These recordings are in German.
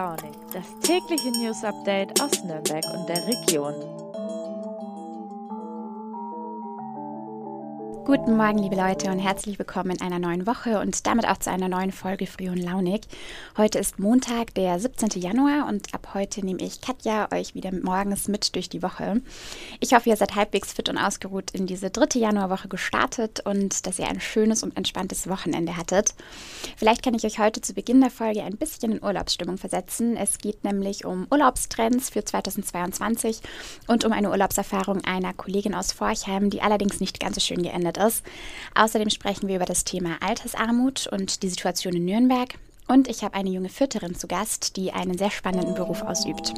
Launig, das tägliche News Update aus Nürnberg und der Region. Guten Morgen, liebe Leute, und herzlich willkommen in einer neuen Woche und damit auch zu einer neuen Folge Früh und Launig. Heute ist Montag, der 17. Januar, und ab heute nehme ich Katja euch wieder morgens mit durch die Woche. Ich hoffe, ihr seid halbwegs fit und ausgeruht in diese dritte Januarwoche gestartet und dass ihr ein schönes und entspanntes Wochenende hattet. Vielleicht kann ich euch heute zu Beginn der Folge ein bisschen in Urlaubsstimmung versetzen. Es geht nämlich um Urlaubstrends für 2022 und um eine Urlaubserfahrung einer Kollegin aus Forchheim, die allerdings nicht ganz so schön geendet ist. Außerdem sprechen wir über das Thema Altersarmut und die Situation in Nürnberg. Und ich habe eine junge Vierterin zu Gast, die einen sehr spannenden Beruf ausübt.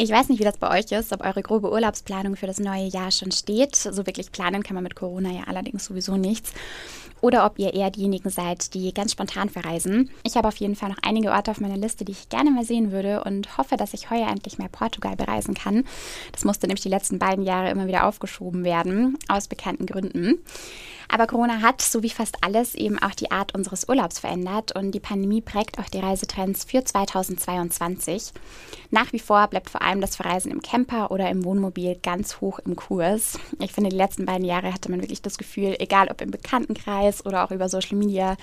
Ich weiß nicht, wie das bei euch ist, ob eure grobe Urlaubsplanung für das neue Jahr schon steht. So wirklich planen kann man mit Corona ja allerdings sowieso nichts oder ob ihr eher diejenigen seid, die ganz spontan verreisen. Ich habe auf jeden Fall noch einige Orte auf meiner Liste, die ich gerne mal sehen würde und hoffe, dass ich heuer endlich mehr Portugal bereisen kann. Das musste nämlich die letzten beiden Jahre immer wieder aufgeschoben werden, aus bekannten Gründen. Aber Corona hat, so wie fast alles, eben auch die Art unseres Urlaubs verändert und die Pandemie prägt auch die Reisetrends für 2022. Nach wie vor bleibt vor allem das Verreisen im Camper oder im Wohnmobil ganz hoch im Kurs. Ich finde, die letzten beiden Jahre hatte man wirklich das Gefühl, egal ob im Bekanntenkreis oder auch über Social Media,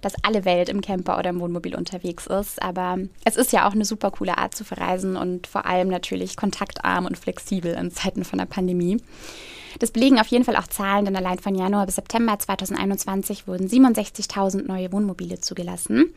dass alle Welt im Camper oder im Wohnmobil unterwegs ist. Aber es ist ja auch eine super coole Art zu verreisen und vor allem natürlich kontaktarm und flexibel in Zeiten von der Pandemie. Das belegen auf jeden Fall auch Zahlen, denn allein von Januar bis September 2021 wurden 67.000 neue Wohnmobile zugelassen.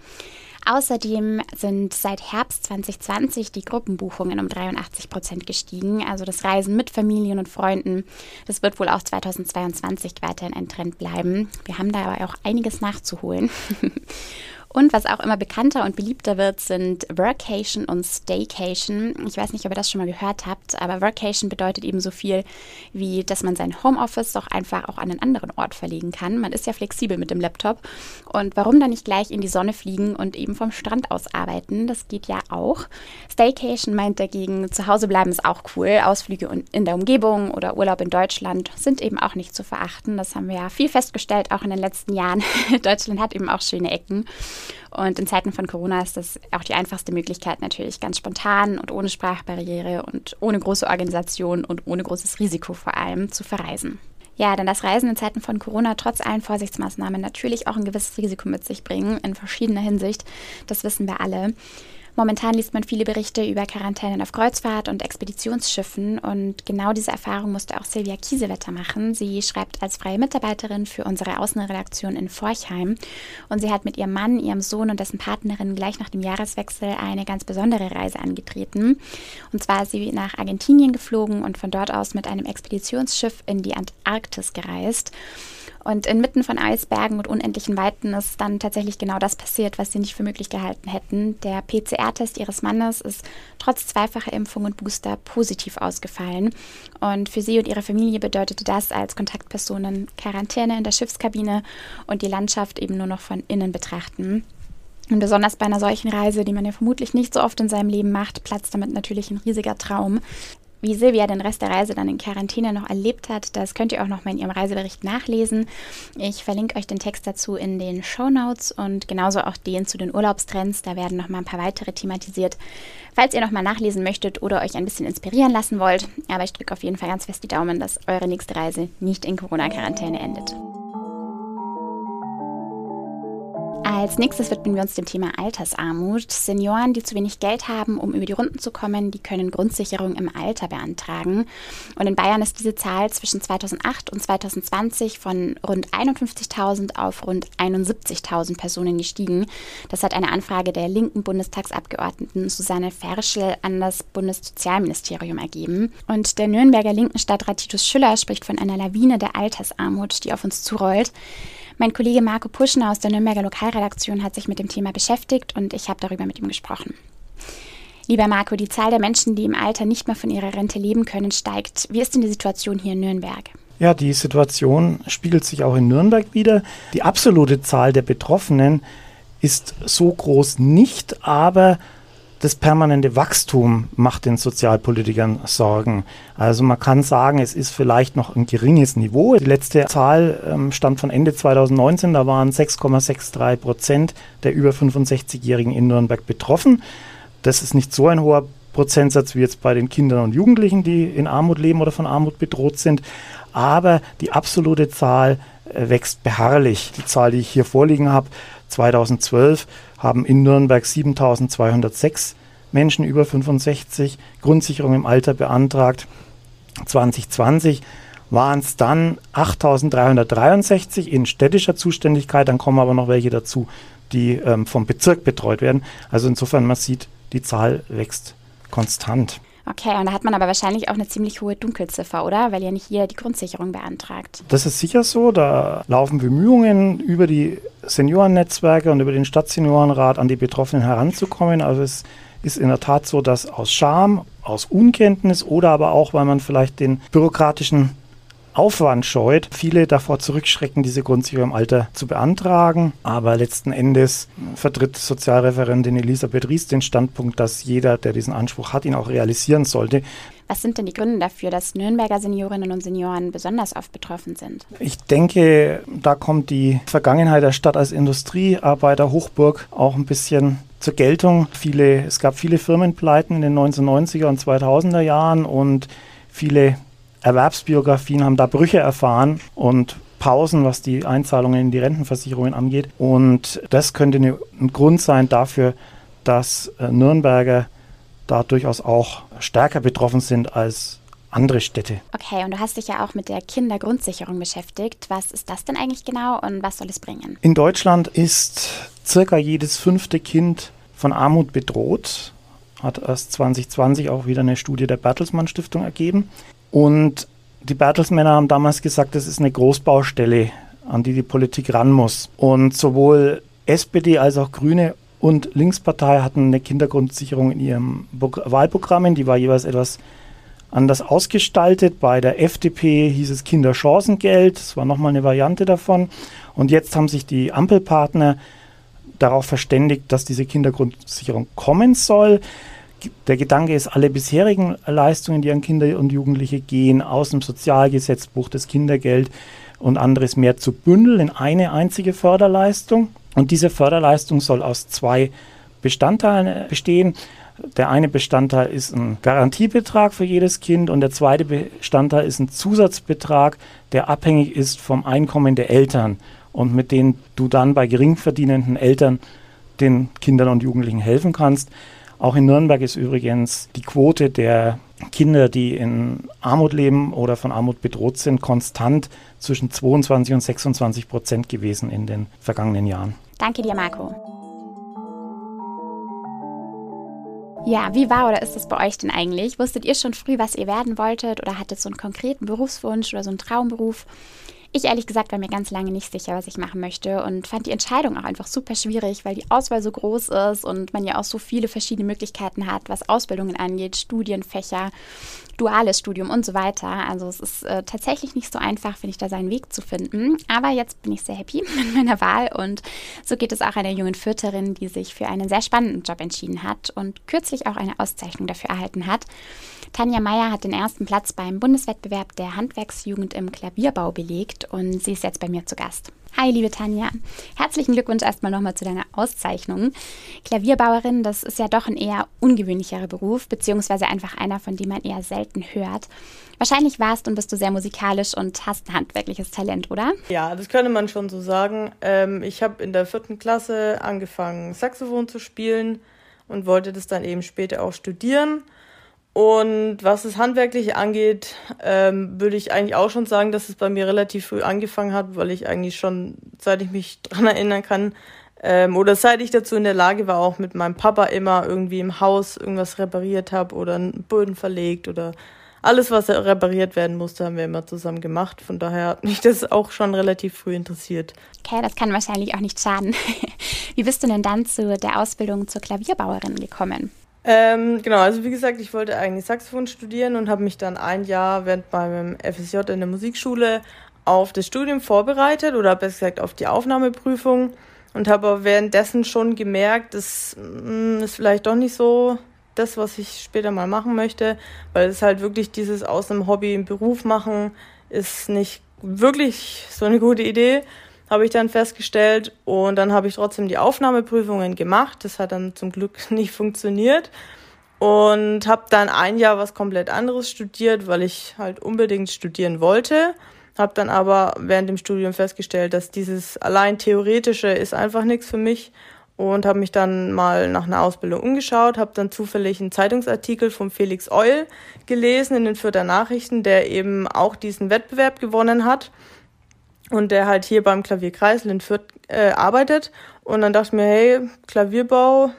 Außerdem sind seit Herbst 2020 die Gruppenbuchungen um 83 Prozent gestiegen. Also das Reisen mit Familien und Freunden, das wird wohl auch 2022 weiterhin ein Trend bleiben. Wir haben da aber auch einiges nachzuholen. Und was auch immer bekannter und beliebter wird, sind Workation und Staycation. Ich weiß nicht, ob ihr das schon mal gehört habt, aber Workation bedeutet eben so viel wie, dass man sein Homeoffice doch einfach auch an einen anderen Ort verlegen kann. Man ist ja flexibel mit dem Laptop. Und warum dann nicht gleich in die Sonne fliegen und eben vom Strand aus arbeiten? Das geht ja auch. Staycation meint dagegen, zu Hause bleiben ist auch cool. Ausflüge in der Umgebung oder Urlaub in Deutschland sind eben auch nicht zu verachten. Das haben wir ja viel festgestellt, auch in den letzten Jahren. Deutschland hat eben auch schöne Ecken. Und in Zeiten von Corona ist das auch die einfachste Möglichkeit, natürlich ganz spontan und ohne Sprachbarriere und ohne große Organisation und ohne großes Risiko vor allem zu verreisen. Ja, denn das Reisen in Zeiten von Corona trotz allen Vorsichtsmaßnahmen natürlich auch ein gewisses Risiko mit sich bringen, in verschiedener Hinsicht. Das wissen wir alle. Momentan liest man viele Berichte über Quarantänen auf Kreuzfahrt und Expeditionsschiffen und genau diese Erfahrung musste auch Silvia Kiesewetter machen. Sie schreibt als freie Mitarbeiterin für unsere Außenredaktion in Forchheim und sie hat mit ihrem Mann, ihrem Sohn und dessen Partnerin gleich nach dem Jahreswechsel eine ganz besondere Reise angetreten. Und zwar ist sie nach Argentinien geflogen und von dort aus mit einem Expeditionsschiff in die Antarktis gereist. Und inmitten von Eisbergen und unendlichen Weiten ist dann tatsächlich genau das passiert, was sie nicht für möglich gehalten hätten. Der PCR-Test ihres Mannes ist trotz zweifacher Impfung und Booster positiv ausgefallen. Und für sie und ihre Familie bedeutete das als Kontaktpersonen Quarantäne in der Schiffskabine und die Landschaft eben nur noch von innen betrachten. Und besonders bei einer solchen Reise, die man ja vermutlich nicht so oft in seinem Leben macht, platzt damit natürlich ein riesiger Traum. Wie Silvia den Rest der Reise dann in Quarantäne noch erlebt hat, das könnt ihr auch noch mal in ihrem Reisebericht nachlesen. Ich verlinke euch den Text dazu in den Show Notes und genauso auch den zu den Urlaubstrends. Da werden noch mal ein paar weitere thematisiert. Falls ihr noch mal nachlesen möchtet oder euch ein bisschen inspirieren lassen wollt. Aber ich drücke auf jeden Fall ganz fest die Daumen, dass eure nächste Reise nicht in Corona-Quarantäne endet. Als nächstes widmen wir uns dem Thema Altersarmut. Senioren, die zu wenig Geld haben, um über die Runden zu kommen, die können Grundsicherung im Alter beantragen. Und in Bayern ist diese Zahl zwischen 2008 und 2020 von rund 51.000 auf rund 71.000 Personen gestiegen. Das hat eine Anfrage der linken Bundestagsabgeordneten Susanne Ferschel an das Bundessozialministerium ergeben. Und der Nürnberger linken Stadtrat Titus Schüller spricht von einer Lawine der Altersarmut, die auf uns zurollt. Mein Kollege Marco Puschner aus der Nürnberger Lokalredaktion hat sich mit dem Thema beschäftigt und ich habe darüber mit ihm gesprochen. Lieber Marco, die Zahl der Menschen, die im Alter nicht mehr von ihrer Rente leben können, steigt. Wie ist denn die Situation hier in Nürnberg? Ja, die Situation spiegelt sich auch in Nürnberg wieder. Die absolute Zahl der Betroffenen ist so groß nicht, aber das permanente Wachstum macht den Sozialpolitikern Sorgen. Also man kann sagen, es ist vielleicht noch ein geringes Niveau. Die letzte Zahl ähm, stammt von Ende 2019, da waren 6,63 Prozent der über 65-Jährigen in Nürnberg betroffen. Das ist nicht so ein hoher Prozentsatz wie jetzt bei den Kindern und Jugendlichen, die in Armut leben oder von Armut bedroht sind. Aber die absolute Zahl äh, wächst beharrlich. Die Zahl, die ich hier vorliegen habe, 2012 haben in Nürnberg 7206 Menschen über 65 Grundsicherung im Alter beantragt. 2020 waren es dann 8363 in städtischer Zuständigkeit, dann kommen aber noch welche dazu, die ähm, vom Bezirk betreut werden. Also insofern, man sieht, die Zahl wächst konstant. Okay, und da hat man aber wahrscheinlich auch eine ziemlich hohe Dunkelziffer, oder? Weil ja nicht jeder die Grundsicherung beantragt. Das ist sicher so. Da laufen Bemühungen über die Seniorennetzwerke und über den Stadtseniorenrat an die Betroffenen heranzukommen. Also es ist in der Tat so, dass aus Scham, aus Unkenntnis oder aber auch, weil man vielleicht den bürokratischen Aufwand scheut, viele davor zurückschrecken, diese Grundsicherung im Alter zu beantragen. Aber letzten Endes vertritt Sozialreferentin Elisabeth Ries den Standpunkt, dass jeder, der diesen Anspruch hat, ihn auch realisieren sollte. Was sind denn die Gründe dafür, dass Nürnberger Seniorinnen und Senioren besonders oft betroffen sind? Ich denke, da kommt die Vergangenheit der Stadt als Industriearbeiter-Hochburg auch ein bisschen zur Geltung. Viele, es gab viele Firmenpleiten in den 1990er und 2000er Jahren und viele Erwerbsbiografien haben da Brüche erfahren und Pausen, was die Einzahlungen in die Rentenversicherungen angeht. Und das könnte eine, ein Grund sein dafür, dass äh, Nürnberger da durchaus auch stärker betroffen sind als andere Städte. Okay, und du hast dich ja auch mit der Kindergrundsicherung beschäftigt. Was ist das denn eigentlich genau und was soll es bringen? In Deutschland ist circa jedes fünfte Kind von Armut bedroht. Hat erst 2020 auch wieder eine Studie der Bertelsmann Stiftung ergeben. Und die Bertelsmänner haben damals gesagt, das ist eine Großbaustelle, an die die Politik ran muss. Und sowohl SPD als auch Grüne und Linkspartei hatten eine Kindergrundsicherung in ihren Wahlprogrammen. Die war jeweils etwas anders ausgestaltet. Bei der FDP hieß es Kinderchancengeld. Das war nochmal eine Variante davon. Und jetzt haben sich die Ampelpartner darauf verständigt, dass diese Kindergrundsicherung kommen soll der Gedanke ist, alle bisherigen Leistungen, die an Kinder und Jugendliche gehen, aus dem Sozialgesetzbuch, das Kindergeld und anderes mehr zu bündeln in eine einzige Förderleistung. Und diese Förderleistung soll aus zwei Bestandteilen bestehen. Der eine Bestandteil ist ein Garantiebetrag für jedes Kind und der zweite Bestandteil ist ein Zusatzbetrag, der abhängig ist vom Einkommen der Eltern und mit dem du dann bei geringverdienenden Eltern den Kindern und Jugendlichen helfen kannst. Auch in Nürnberg ist übrigens die Quote der Kinder, die in Armut leben oder von Armut bedroht sind, konstant zwischen 22 und 26 Prozent gewesen in den vergangenen Jahren. Danke dir, Marco. Ja, wie war oder ist es bei euch denn eigentlich? Wusstet ihr schon früh, was ihr werden wolltet oder hattet so einen konkreten Berufswunsch oder so einen Traumberuf? Ich ehrlich gesagt war mir ganz lange nicht sicher, was ich machen möchte und fand die Entscheidung auch einfach super schwierig, weil die Auswahl so groß ist und man ja auch so viele verschiedene Möglichkeiten hat, was Ausbildungen angeht, Studienfächer, duales Studium und so weiter. Also es ist äh, tatsächlich nicht so einfach, finde ich, da seinen Weg zu finden. Aber jetzt bin ich sehr happy mit meiner Wahl und so geht es auch einer jungen Vierterin, die sich für einen sehr spannenden Job entschieden hat und kürzlich auch eine Auszeichnung dafür erhalten hat. Tanja Meyer hat den ersten Platz beim Bundeswettbewerb der Handwerksjugend im Klavierbau belegt und sie ist jetzt bei mir zu Gast. Hi, liebe Tanja. Herzlichen Glückwunsch erstmal nochmal zu deiner Auszeichnung. Klavierbauerin, das ist ja doch ein eher ungewöhnlicherer Beruf, beziehungsweise einfach einer, von dem man eher selten hört. Wahrscheinlich warst und bist du sehr musikalisch und hast ein handwerkliches Talent, oder? Ja, das könnte man schon so sagen. Ähm, ich habe in der vierten Klasse angefangen, Saxophon zu spielen und wollte das dann eben später auch studieren. Und was das Handwerkliche angeht, ähm, würde ich eigentlich auch schon sagen, dass es bei mir relativ früh angefangen hat, weil ich eigentlich schon, seit ich mich dran erinnern kann, ähm, oder seit ich dazu in der Lage war, auch mit meinem Papa immer irgendwie im Haus irgendwas repariert habe oder einen Boden verlegt oder alles, was repariert werden musste, haben wir immer zusammen gemacht. Von daher hat mich das auch schon relativ früh interessiert. Okay, das kann wahrscheinlich auch nicht schaden. Wie bist du denn dann zu der Ausbildung zur Klavierbauerin gekommen? Ähm, genau, also wie gesagt, ich wollte eigentlich Saxophon studieren und habe mich dann ein Jahr während meinem FSJ in der Musikschule auf das Studium vorbereitet oder besser gesagt auf die Aufnahmeprüfung und habe aber währenddessen schon gemerkt, das mm, ist vielleicht doch nicht so das, was ich später mal machen möchte, weil es halt wirklich dieses aus einem Hobby einen Beruf machen ist nicht wirklich so eine gute Idee, habe ich dann festgestellt und dann habe ich trotzdem die Aufnahmeprüfungen gemacht. Das hat dann zum Glück nicht funktioniert. Und habe dann ein Jahr was komplett anderes studiert, weil ich halt unbedingt studieren wollte. Habe dann aber während dem Studium festgestellt, dass dieses allein theoretische ist einfach nichts für mich. Und habe mich dann mal nach einer Ausbildung umgeschaut, habe dann zufällig einen Zeitungsartikel von Felix Eul gelesen in den Fürther Nachrichten, der eben auch diesen Wettbewerb gewonnen hat und der halt hier beim Klavierkreisel in Fürth äh, arbeitet und dann dachte ich mir, hey, Klavierbau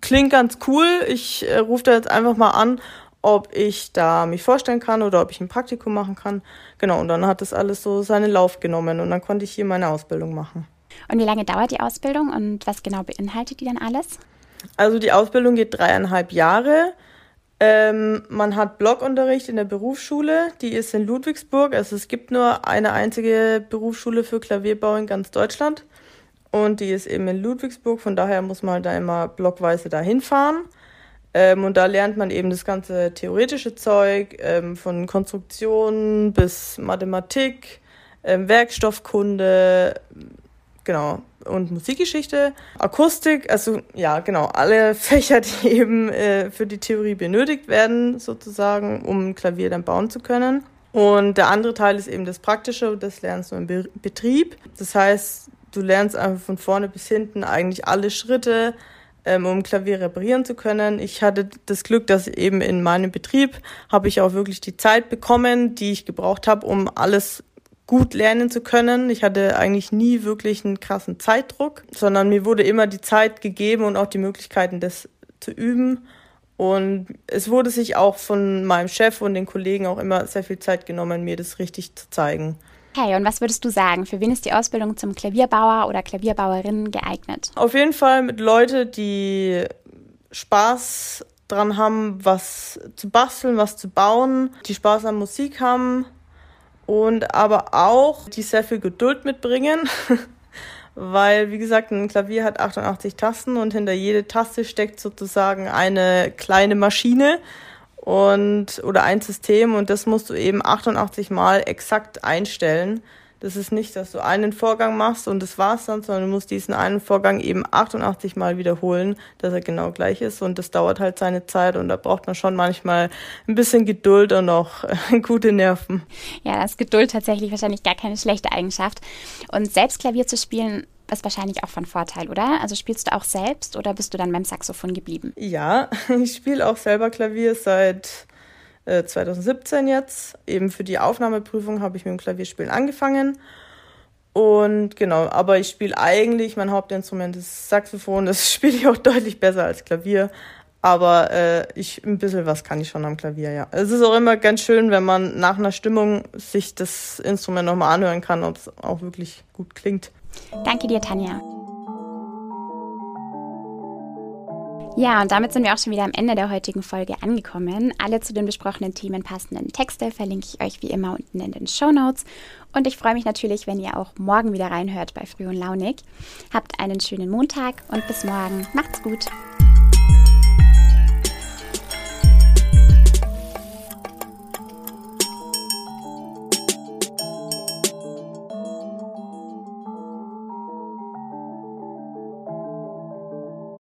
klingt ganz cool, ich äh, rufe da jetzt einfach mal an ob ich da mich vorstellen kann oder ob ich ein Praktikum machen kann. Genau, und dann hat das alles so seinen Lauf genommen und dann konnte ich hier meine Ausbildung machen. Und wie lange dauert die Ausbildung und was genau beinhaltet die dann alles? Also die Ausbildung geht dreieinhalb Jahre. Ähm, man hat Blockunterricht in der Berufsschule, die ist in Ludwigsburg. Also es gibt nur eine einzige Berufsschule für Klavierbau in ganz Deutschland. Und die ist eben in Ludwigsburg, von daher muss man da immer blockweise dahin fahren. Ähm, und da lernt man eben das ganze theoretische Zeug, ähm, von Konstruktion bis Mathematik, ähm, Werkstoffkunde, genau, und Musikgeschichte, Akustik, also ja, genau, alle Fächer, die eben äh, für die Theorie benötigt werden, sozusagen, um ein Klavier dann bauen zu können. Und der andere Teil ist eben das Praktische, das lernst du im Be Betrieb. Das heißt, du lernst einfach von vorne bis hinten eigentlich alle Schritte, ähm, um Klavier reparieren zu können. Ich hatte das Glück, dass eben in meinem Betrieb habe ich auch wirklich die Zeit bekommen, die ich gebraucht habe, um alles gut lernen zu können. Ich hatte eigentlich nie wirklich einen krassen Zeitdruck, sondern mir wurde immer die Zeit gegeben und auch die Möglichkeiten, das zu üben. Und es wurde sich auch von meinem Chef und den Kollegen auch immer sehr viel Zeit genommen, mir das richtig zu zeigen. Okay, und was würdest du sagen? Für wen ist die Ausbildung zum Klavierbauer oder Klavierbauerin geeignet? Auf jeden Fall mit Leuten, die Spaß dran haben, was zu basteln, was zu bauen, die Spaß an Musik haben und aber auch, die sehr viel Geduld mitbringen. Weil, wie gesagt, ein Klavier hat 88 Tasten und hinter jede Taste steckt sozusagen eine kleine Maschine und oder ein System und das musst du eben 88 Mal exakt einstellen. Das ist nicht, dass du einen Vorgang machst und das war's dann, sondern du musst diesen einen Vorgang eben 88 Mal wiederholen, dass er genau gleich ist und das dauert halt seine Zeit und da braucht man schon manchmal ein bisschen Geduld und auch gute Nerven. Ja, das ist Geduld tatsächlich wahrscheinlich gar keine schlechte Eigenschaft. Und selbst Klavier zu spielen ist wahrscheinlich auch von Vorteil, oder? Also spielst du auch selbst oder bist du dann beim Saxophon geblieben? Ja, ich spiele auch selber Klavier seit äh, 2017 jetzt. Eben für die Aufnahmeprüfung habe ich mit dem Klavierspielen angefangen. Und genau, aber ich spiele eigentlich, mein Hauptinstrument ist Saxophon, das spiele ich auch deutlich besser als Klavier. Aber äh, ich ein bisschen was kann ich schon am Klavier, ja. Es ist auch immer ganz schön, wenn man nach einer Stimmung sich das Instrument nochmal anhören kann, ob es auch wirklich gut klingt. Danke dir, Tanja. Ja, und damit sind wir auch schon wieder am Ende der heutigen Folge angekommen. Alle zu den besprochenen Themen passenden Texte verlinke ich euch wie immer unten in den Show Notes. Und ich freue mich natürlich, wenn ihr auch morgen wieder reinhört bei Früh und Launig. Habt einen schönen Montag und bis morgen. Macht's gut.